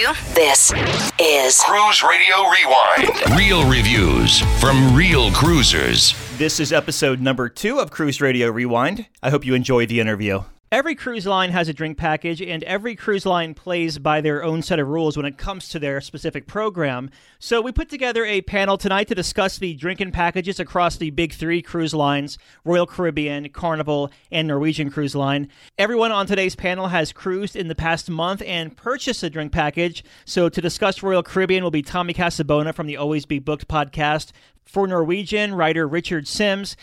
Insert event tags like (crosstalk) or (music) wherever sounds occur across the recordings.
to. This is Cruise Radio Rewind. Real reviews from real cruisers. This is episode number two of Cruise Radio Rewind. I hope you enjoy the interview. Every cruise line has a drink package, and every cruise line plays by their own set of rules when it comes to their specific program. So, we put together a panel tonight to discuss the drinking packages across the big three cruise lines Royal Caribbean, Carnival, and Norwegian Cruise Line. Everyone on today's panel has cruised in the past month and purchased a drink package. So, to discuss Royal Caribbean will be Tommy Casabona from the Always Be Booked podcast. For Norwegian, writer Richard Simms,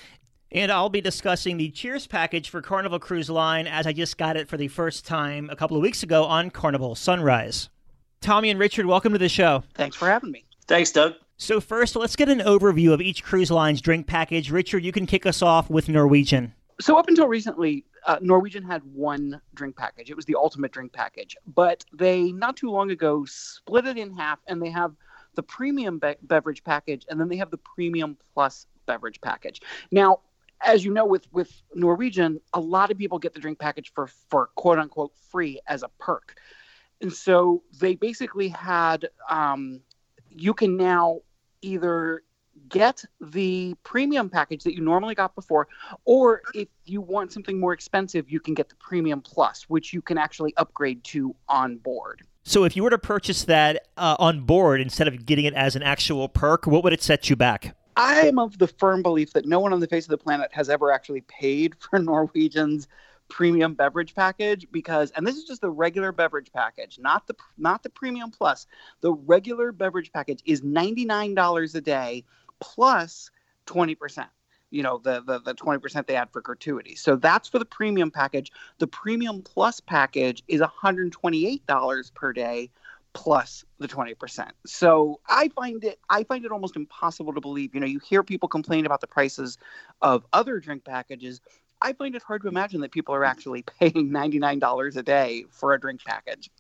and I'll be discussing the Cheers package for Carnival Cruise Line as I just got it for the first time a couple of weeks ago on Carnival Sunrise. Tommy and Richard, welcome to the show. Thanks for having me. Thanks, Doug. So, first, let's get an overview of each cruise line's drink package. Richard, you can kick us off with Norwegian. So, up until recently, uh, Norwegian had one drink package. It was the ultimate drink package. But they, not too long ago, split it in half and they have the premium be- beverage package and then they have the premium plus beverage package. Now, as you know, with with Norwegian, a lot of people get the drink package for for quote unquote free as a perk, and so they basically had um, you can now either get the premium package that you normally got before, or if you want something more expensive, you can get the premium plus, which you can actually upgrade to on board. So, if you were to purchase that uh, on board instead of getting it as an actual perk, what would it set you back? I am of the firm belief that no one on the face of the planet has ever actually paid (laughs) for Norwegian's premium beverage package because and this is just the regular beverage package not the not the premium plus the regular beverage package is $99 a day plus 20% you know the, the the 20% they add for gratuity. So that's for the premium package. The premium plus package is $128 per day plus the 20%. So I find it I find it almost impossible to believe. You know, you hear people complain about the prices of other drink packages. I find it hard to imagine that people are actually (laughs) paying $99 a day for a drink package.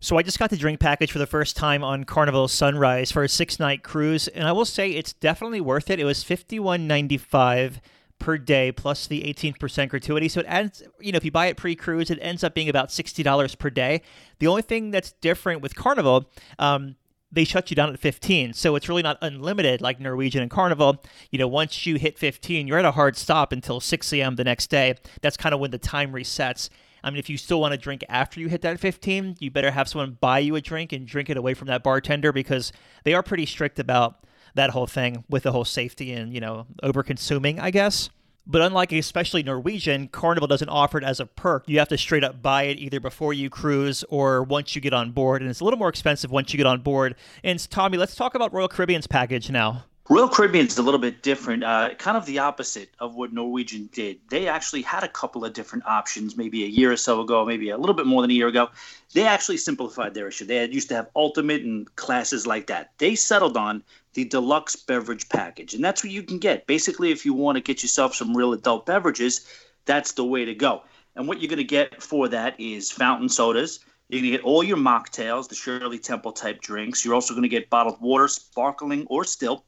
So I just got the drink package for the first time on Carnival Sunrise for a six night cruise, and I will say it's definitely worth it. It was fifty one ninety five per day plus the 18% gratuity. So it ends, you know, if you buy it pre cruise, it ends up being about $60 per day. The only thing that's different with Carnival, um, they shut you down at 15. So it's really not unlimited like Norwegian and Carnival. You know, once you hit 15, you're at a hard stop until 6 a.m. the next day. That's kind of when the time resets. I mean, if you still want to drink after you hit that 15, you better have someone buy you a drink and drink it away from that bartender because they are pretty strict about that whole thing with the whole safety and, you know, over consuming, I guess. But unlike especially Norwegian, Carnival doesn't offer it as a perk. You have to straight up buy it either before you cruise or once you get on board. And it's a little more expensive once you get on board. And Tommy, let's talk about Royal Caribbean's package now. Royal Caribbean is a little bit different, uh, kind of the opposite of what Norwegian did. They actually had a couple of different options, maybe a year or so ago, maybe a little bit more than a year ago. They actually simplified their issue. They had used to have ultimate and classes like that. They settled on the deluxe beverage package, and that's what you can get. Basically, if you want to get yourself some real adult beverages, that's the way to go. And what you're going to get for that is fountain sodas. You're going to get all your mocktails, the Shirley Temple type drinks. You're also going to get bottled water, sparkling or still.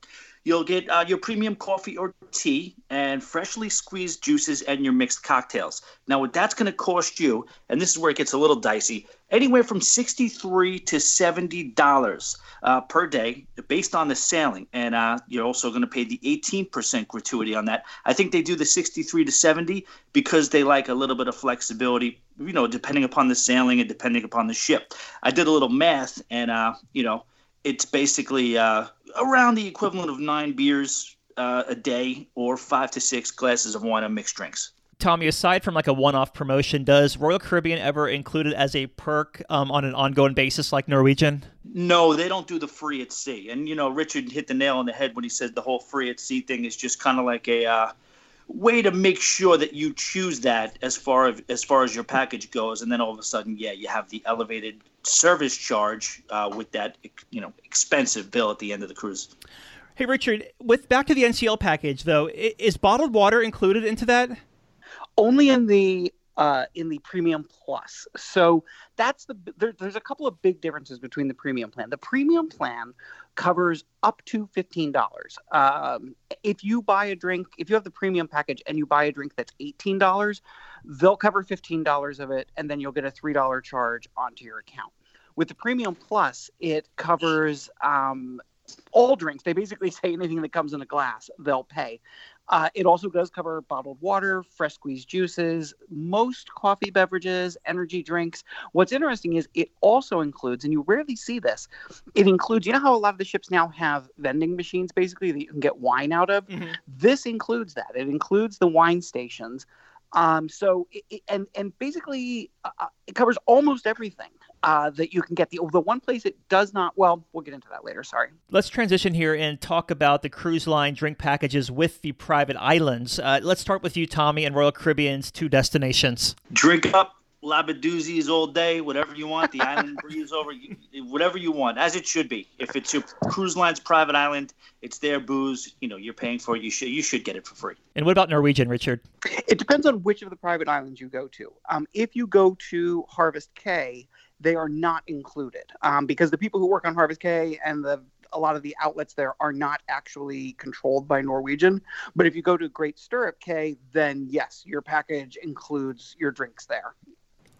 You'll get uh, your premium coffee or tea and freshly squeezed juices and your mixed cocktails. Now, what that's going to cost you, and this is where it gets a little dicey, anywhere from sixty-three to seventy dollars uh, per day, based on the sailing, and uh, you're also going to pay the eighteen percent gratuity on that. I think they do the sixty-three to seventy because they like a little bit of flexibility, you know, depending upon the sailing and depending upon the ship. I did a little math, and uh, you know it's basically uh, around the equivalent of nine beers uh, a day or five to six glasses of wine and mixed drinks. Tommy, aside from like a one-off promotion, does Royal Caribbean ever include it as a perk um, on an ongoing basis like Norwegian? No, they don't do the free at sea. And you know, Richard hit the nail on the head when he said the whole free at sea thing is just kind of like a uh, way to make sure that you choose that as far as, as far as your package goes, and then all of a sudden, yeah, you have the elevated service charge uh, with that you know expensive bill at the end of the cruise. Hey, Richard, with back to the NCL package though, is bottled water included into that? Only in the uh, in the premium plus. So that's the there, there's a couple of big differences between the premium plan. The premium plan covers up to fifteen dollars. Um, if you buy a drink, if you have the premium package and you buy a drink that's eighteen dollars, they'll cover fifteen dollars of it, and then you'll get a three dollar charge onto your account. With the Premium Plus, it covers um, all drinks. They basically (laughs) say anything that comes in a glass, they'll pay. Uh, it also does cover bottled water, fresh squeezed juices, most coffee beverages, energy drinks. What's interesting is it also includes, and you rarely see this, it includes, you know how a lot of the ships now have vending machines basically that you can get wine out of? Mm-hmm. This includes that. It includes the wine stations. Um, so, it, and, and basically, uh, uh it covers almost everything uh, that you can get. The the one place it does not. Well, we'll get into that later. Sorry. Let's transition here and talk about the cruise line drink packages with the private islands. Uh, let's start with you, Tommy, and Royal Caribbean's two destinations. Drink up labadoozies all day, whatever you want. The island (laughs) breeze over, whatever you want, as it should be. If it's your cruise line's private island, it's their booze. You know, you're paying for it. You should you should get it for free. And what about Norwegian, Richard? It depends on which of the private islands you go to. Um, if you go to Harvest Caye, they are not included um, because the people who work on Harvest Caye and the a lot of the outlets there are not actually controlled by Norwegian. But if you go to Great Stirrup Cay, then yes, your package includes your drinks there.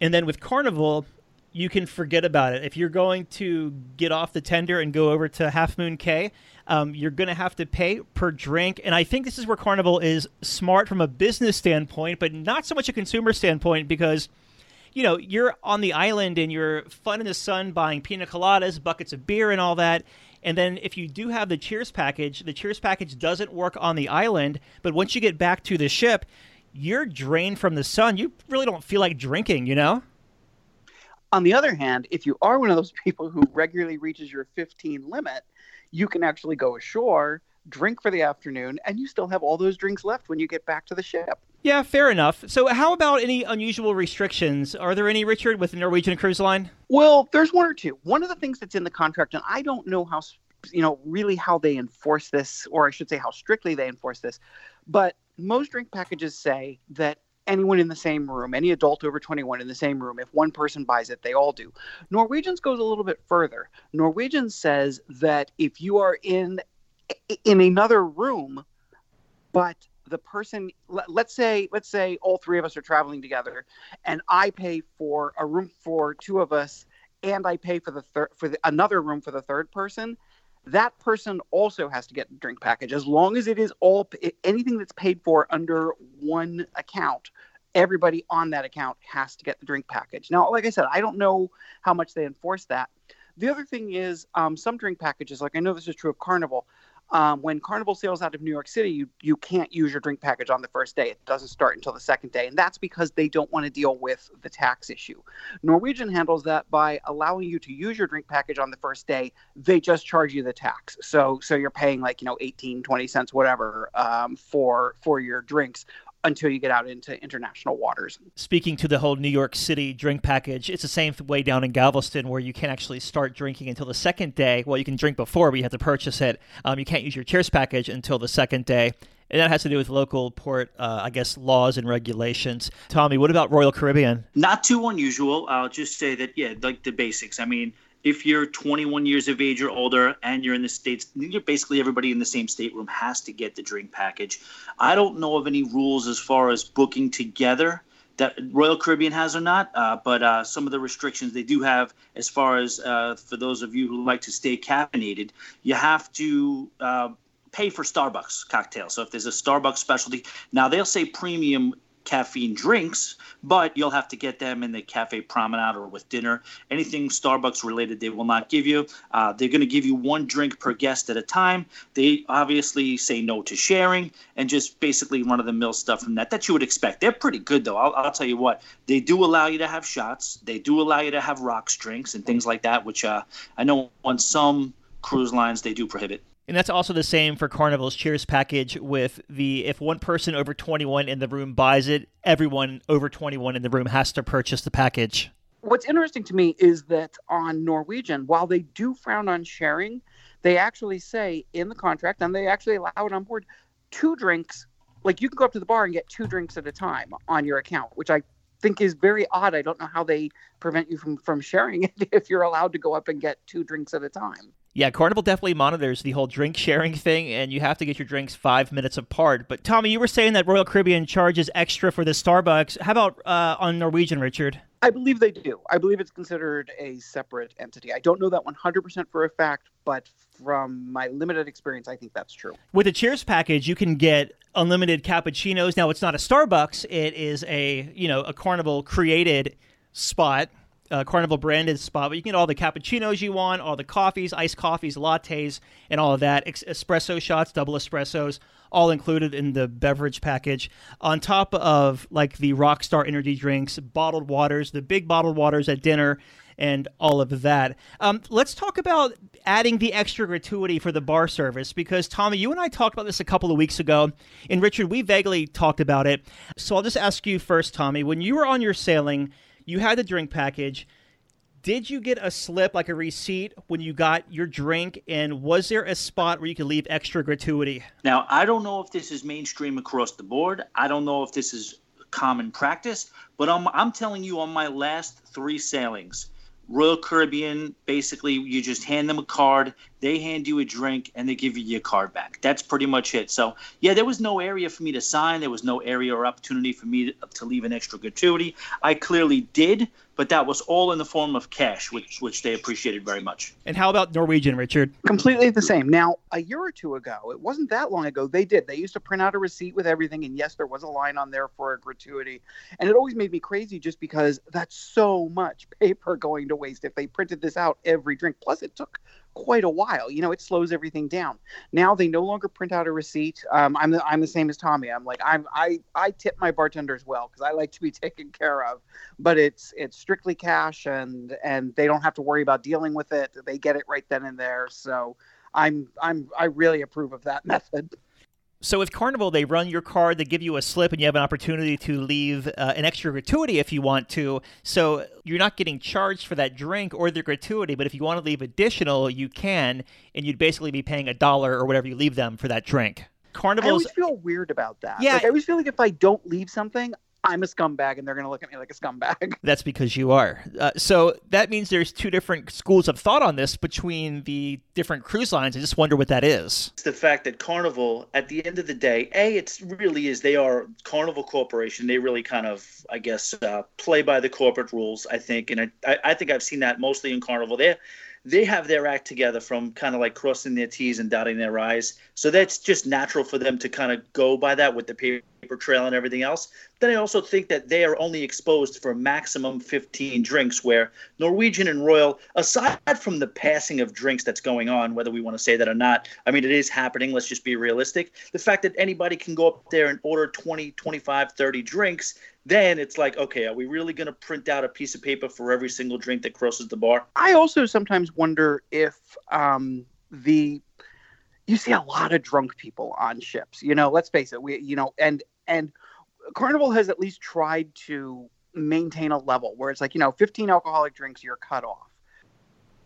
And then with Carnival, you can forget about it. If you're going to get off the tender and go over to Half Moon Cay, um, you're going to have to pay per drink. And I think this is where Carnival is smart from a business standpoint, but not so much a consumer standpoint because – you know, you're on the island and you're fun in the sun buying pina coladas, buckets of beer, and all that. And then if you do have the Cheers package, the Cheers package doesn't work on the island. But once you get back to the ship, you're drained from the sun. You really don't feel like drinking, you know? On the other hand, if you are one of those (laughs) people who regularly reaches your 15 limit, you can actually go ashore, drink for the afternoon, and you still have all those drinks left when you get back to the ship. Yeah, fair enough. So, how about any unusual restrictions? Are there any, Richard, with the Norwegian Cruise Line? Well, there's one or two. One of the things that's in the contract, and I don't know how, you know, really how they enforce this, or I should say how strictly they enforce this, but most drink packages say that anyone in the same room, any adult over 21 in the same room, if one person buys it, they all do. Norwegians goes a little bit further. Norwegian says that if you are in in another room, but the person let's say let's say all three of us are traveling together and i pay for a room for two of us and i pay for the third for the, another room for the third person that person also has to get a drink package. As long as it is all anything that's paid for under one account everybody on that account has to get the drink package. Now like i said i don't know how much they enforce that. The other thing is um, some drink packages like i know this is true of carnival um, when Carnival sails out of New York City, you, you can't use your drink package on the first day. It doesn't start until the second day. And that's because they don't want to deal with the tax issue. Norwegian handles that by allowing you to use your drink package on the first day. They just charge you the tax. So so you're paying like, you know, 18, 20 cents, whatever, um, for for your drinks until you get out into international waters. Speaking to the whole New York City drink package, it's the same way down in Galveston where you can't actually start drinking until the second day. Well, you can drink before, but you have to purchase it. Um, you can't use your Cheers package until the second day. And that has to do with local port, uh, I guess, laws and regulations. Tommy, what about Royal Caribbean? Not too unusual. I'll just say that, yeah, like the basics. I mean, if you're 21 years of age or older and you're in the states, you're basically everybody in the same stateroom has to get the drink package. I don't know of any rules as far as booking together that Royal Caribbean has or not, uh, but uh, some of the restrictions they do have, as far as uh, for those of you who like to stay caffeinated, you have to uh, pay for Starbucks cocktails. So if there's a Starbucks specialty, now they'll say premium caffeine drinks, but you'll have to get them in the cafe promenade or with dinner. Anything Starbucks related, they will not give you. Uh, they're going to give you one drink per guest at a time. They obviously say no to sharing and just basically run of the mill stuff from that that you would expect. They're pretty good though. I'll, I'll, tell you what, they do allow you to have shots. They do allow you to have rocks drinks and things like that, which uh, I know on some cruise lines they do prohibit. And that's also the same for Carnival's Cheers package with the if one person over 21 in the room buys it, everyone over 21 in the room has to purchase the package. What's interesting to me is that on Norwegian, while they do frown on sharing, they actually say in the contract, and they actually allow it on board, two drinks. Like you can go up to the bar and get two drinks at a time on your account, which I think is very odd. I don't know how they prevent you from from sharing it (laughs) if you're allowed to go up and get two drinks at a time. Yeah, Carnival definitely monitors the whole drink sharing thing, and you have to get your drinks five minutes apart. But Tommy, you were saying that Royal Caribbean charges extra for the Starbucks. How about uh, on Norwegian, Richard? I believe they do. I believe it's considered a separate entity. I don't know that 100% for a fact, but from my limited experience, I think that's true. With the Cheers package, you can get unlimited cappuccinos. Now, it's not a Starbucks; it is a you know a Carnival created spot, a Carnival branded spot. But you can get all the cappuccinos you want, all the coffees, iced coffees, lattes, and all of that. Ex- espresso shots, double espressos, all included in the beverage package. On top of like the Rockstar energy drinks, bottled waters, the big bottled waters at dinner, and all of that. Um, let's talk about adding the extra gratuity for the bar service because Tommy, you and I talked about this a couple of weeks ago, and Richard, we vaguely talked about it. So I'll just ask you first, Tommy, when you were on your sailing, you had the drink package. Did you get a slip like a receipt when you got your drink? And was there a spot where you could leave extra gratuity? Now i don't know if this is mainstream across the board. I don't know if this is common practice but i'm, I'm telling you on my last three sailings Royal Caribbean, basically, you just hand them a card, they hand you a drink, and they give you your card back. That's pretty much it. So, yeah, there was no area for me to sign. There was no area or opportunity for me to, to leave an extra gratuity. I clearly did, but that was all in the form of cash, which which they appreciated very much. And how about Norwegian, Richard? Completely the same. Now, a year or two ago, it wasn't that long ago, they did. They used to print out a receipt with everything, and yes, there was a line on there for a gratuity. And it always made me crazy just because that's so much paper going to waste if they printed this out every drink. Plus, it took quite a while. You know, it slows everything down. Now they no longer print out a receipt. Um, I'm the I'm the same as Tommy. I'm like I'm I I tip my bartenders well because I like to be (laughs) taken care of. But it's it's strictly cash and and they don't have to worry about dealing with it. They get it right then and there. So I'm I'm I really approve of that (laughs) method. So with Carnival, they run your card, they give you a slip, and you have an opportunity to leave uh, an extra gratuity if you want to. So you're not getting charged for that drink or the gratuity, but if you want to leave additional, you can, and you'd basically be paying a dollar or whatever you leave them for that drink. Carnival's. I always feel weird about that. Yeah, like, I always feel like if I don't leave something, I'm a scumbag and they're going to look at me like a scumbag. (laughs) That's because you are. Uh, so that means there's two different schools of thought on this between the different cruise lines. I just wonder what that is. It's the fact that Carnival, at the end of the day, A, it really is, they are Carnival Corporation. They really kind of, I guess, uh, play by the corporate rules, I think. And I, I think I've seen that mostly in Carnival. They're, they have their act together from kind of like crossing their T's and dotting their I's. So that's just natural for them to kind of go by that with the paper trail and everything else. Then I also think that they are only exposed for maximum 15 drinks, where Norwegian and Royal, aside from the passing of drinks that's going on, whether we want to say that or not, I mean, it is happening. Let's just be realistic. The fact that anybody can go up there and order 20, 25, 30 drinks then it's like, okay, are we really going to print out a piece of paper for every single drink that crosses the bar? I also sometimes wonder if um, the you see a lot of drunk people on ships. You know, let's face it, we you know, and and Carnival has at least tried to maintain a level where it's like, you know, 15 alcoholic drinks, you're cut off.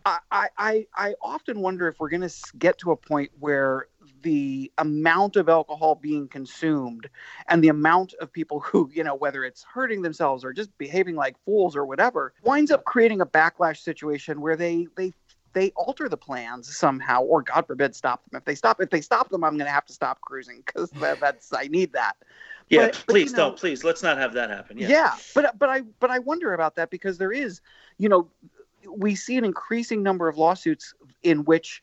I, I, I often wonder if we're going to get to a point where the amount of alcohol being consumed and the amount of people who, you know, whether it's hurting themselves or just behaving like fools or whatever, winds up creating a backlash situation where they they they alter the plans somehow, or God forbid, stop them. If they stop, if they stop them, I'm going to have to stop cruising because that, that's I need that. Yeah, but, please but, know, don't. Please, let's not have that happen. Yeah. yeah, but but I but I wonder about that because there is, you know, we see an increasing number of lawsuits in which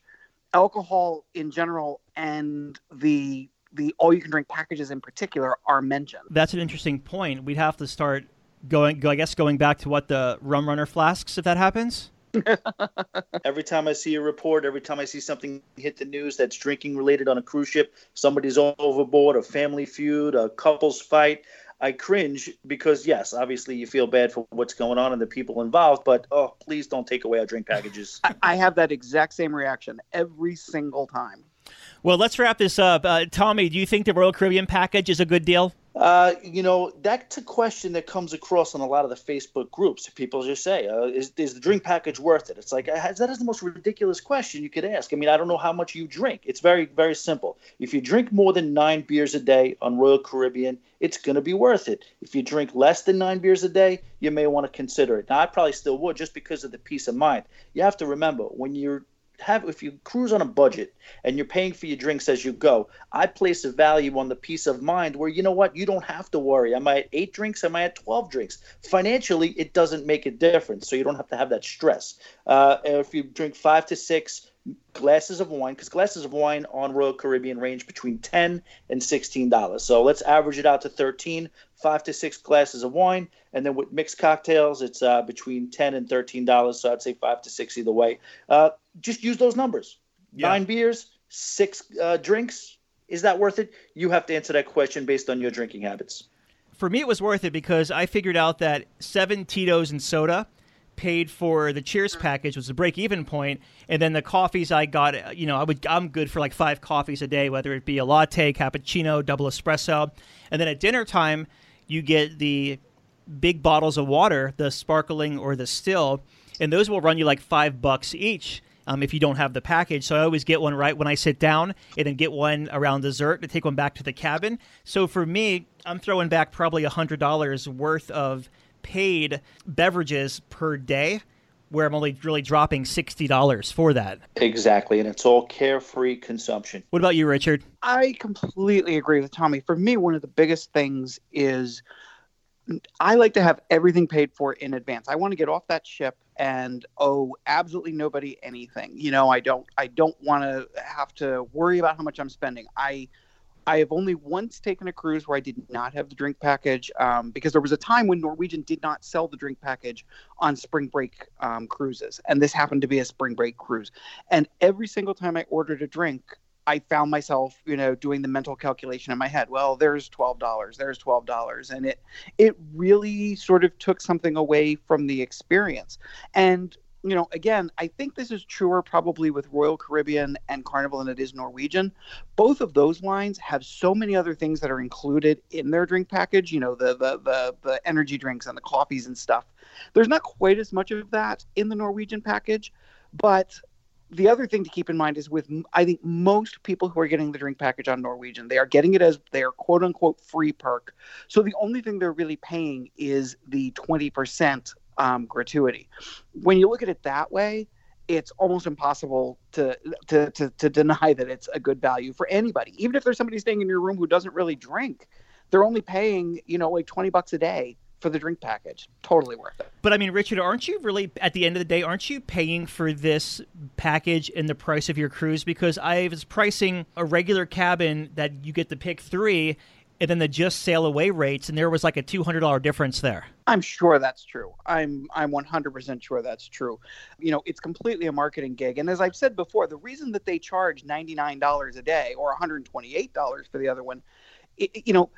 alcohol in general and the the all you can drink packages in particular are mentioned. That's an interesting point. We'd have to start going I guess going back to what the rum runner flasks if that happens. (laughs) every time I see a report, every time I see something hit the news that's drinking related on a cruise ship, somebody's overboard, a family feud, a couples fight, I cringe because yes, obviously you feel bad for what's going on and the people involved, but oh, please don't take away our drink packages. I have that exact same reaction every single time. Well, let's wrap this up. Uh, Tommy, do you think the Royal Caribbean package is a good deal? Uh, you know, that's a question that comes across on a lot of the Facebook groups. People just say, uh, is, is the drink package worth it? It's like, uh, that is the most ridiculous question you could ask. I mean, I don't know how much you drink. It's very, very simple. If you drink more than nine beers a day on Royal Caribbean, it's going to be worth it. If you drink less than nine beers a day, you may want to consider it. Now, I probably still would just because of the peace of mind. You have to remember when you're have if you cruise on a budget and you're paying for your drinks as you go, I place a value on the peace of mind where you know what, you don't have to worry. Am I at eight drinks? Am I at twelve drinks? Financially, it doesn't make a difference, so you don't have to have that stress. Uh, if you drink five to six glasses of wine because glasses of wine on Royal Caribbean range between 10 and 16 dollars. So let's average it out to 13, five to six glasses of wine, and then with mixed cocktails, it's uh, between 10 and 13 dollars. So I'd say five to six either way. Uh, just use those numbers. Yeah. Nine beers, six uh, drinks. Is that worth it? You have to answer that question based on your drinking habits. For me, it was worth it because I figured out that seven Tito's and soda paid for the Cheers package was the break even point, and then the coffees I got, you know, I would I'm good for like five coffees a day, whether it be a latte, cappuccino, double espresso, and then at dinner time you get the big bottles of water, the sparkling or the still, and those will run you like five bucks each. Um, if you don't have the package. So I always get one right when I sit down and then get one around dessert to take one back to the cabin. So for me, I'm throwing back probably $100 worth of paid beverages per day where I'm only really dropping $60 for that. Exactly. And it's all carefree consumption. What about you, Richard? I completely agree with Tommy. For me, one of the biggest things is I like to have everything paid for in advance. I want to get off that ship and owe absolutely nobody anything. You know, I don't I don't want to have to worry about how much I'm spending. I I have only once taken a cruise where I did not have the drink package um, because there was a time when Norwegian did not sell the drink package on spring break um, cruises. And this happened to be a spring break cruise. And every single time I ordered a drink, I found myself, you know, doing the mental calculation in my head. Well, there's twelve dollars. There's twelve dollars, and it it really sort of took something away from the experience. And you know, again, I think this is truer probably with Royal Caribbean and Carnival than it is Norwegian. Both of those lines have so many other things that are included in their drink package. You know, the the the, the energy drinks and the coffees and stuff. There's not quite as much of that in the Norwegian package, but the other thing to keep in mind is with I think most people who are getting the drink package on Norwegian, they are getting it as their quote unquote free perk. So the only thing they're really paying is the 20% um, gratuity. When you look at it that way, it's almost impossible to, to, to, to deny that it's a good value for anybody. Even if there's somebody staying in your room who doesn't really drink, they're only paying, you know, like 20 bucks a day for the drink package. Totally worth it. But I mean, Richard, aren't you really at the end of the day, aren't you paying for this package in the price of your cruise? Because I was pricing a regular cabin that you get to pick three, and then the just sail away rates, and there was like a two hundred dollar difference there. I'm sure that's true. I'm I'm 100% sure that's true. You know, it's completely a marketing gig, and as I've said before, the reason that they charge $99 a day or $128 for the other one, it, you know,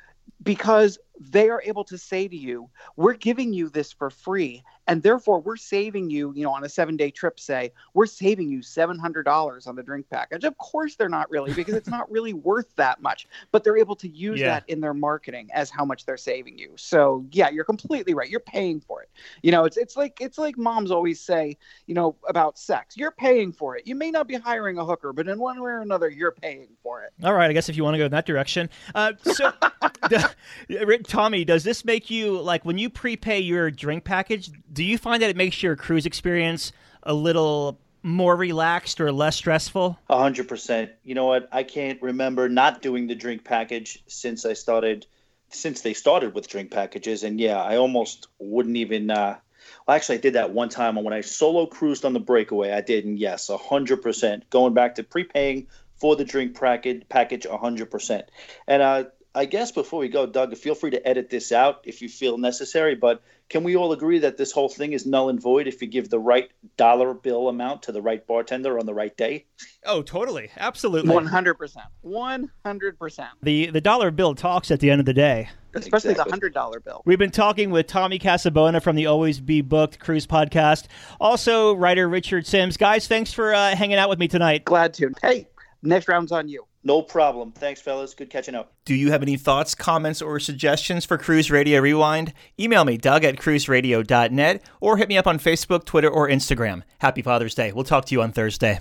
because they are able to say to you, we're giving you this for free. And therefore, we're saving you, you know, on a seven day trip, say, we're saving you $700 on the drink package. Of course, they're not really, because it's not really (laughs) worth that much. But they're able to use yeah. that in their marketing as how much they're saving you. So, yeah, you're completely right. You're paying for it. You know, it's, it's like, it's like moms always say, you know, about sex. You're paying for it. You may not be hiring a hooker, but in one way or another, you're paying for it. All right. I guess if you want to go in that direction. Uh, so, (laughs) (laughs) Tommy, does this make you like when you prepay your drink package? Do you find that it makes your cruise experience a little more relaxed or less stressful? A hundred percent. You know what? I can't remember not doing the drink package since I started, since they started with drink packages. And yeah, I almost wouldn't even. Uh, well, actually, I did that one time when I solo cruised on the breakaway. I did, and yes, a hundred percent. Going back to prepaying for the drink package, package, a hundred percent. And uh, I guess before we go, Doug, feel free to edit this out if you feel necessary. But can we all agree that this whole thing is null and void if you give the right dollar bill amount to the right bartender on the right day? Oh, totally, absolutely, one hundred percent, one hundred percent. The the dollar bill talks at the end of the day, especially exactly. the hundred dollar bill. We've been talking with Tommy Casabona from the Always Be Booked Cruise Podcast, also writer Richard Simms. Guys, thanks for uh, hanging out with me tonight. Glad to. Hey, next round's on you. No problem. Thanks, fellas. Good catching up. Do you have any thoughts, comments, or suggestions for Cruise Radio Rewind? Email me, Doug at cruiseradio.net, or hit me up on Facebook, Twitter, or Instagram. Happy Father's Day. We'll talk to you on Thursday.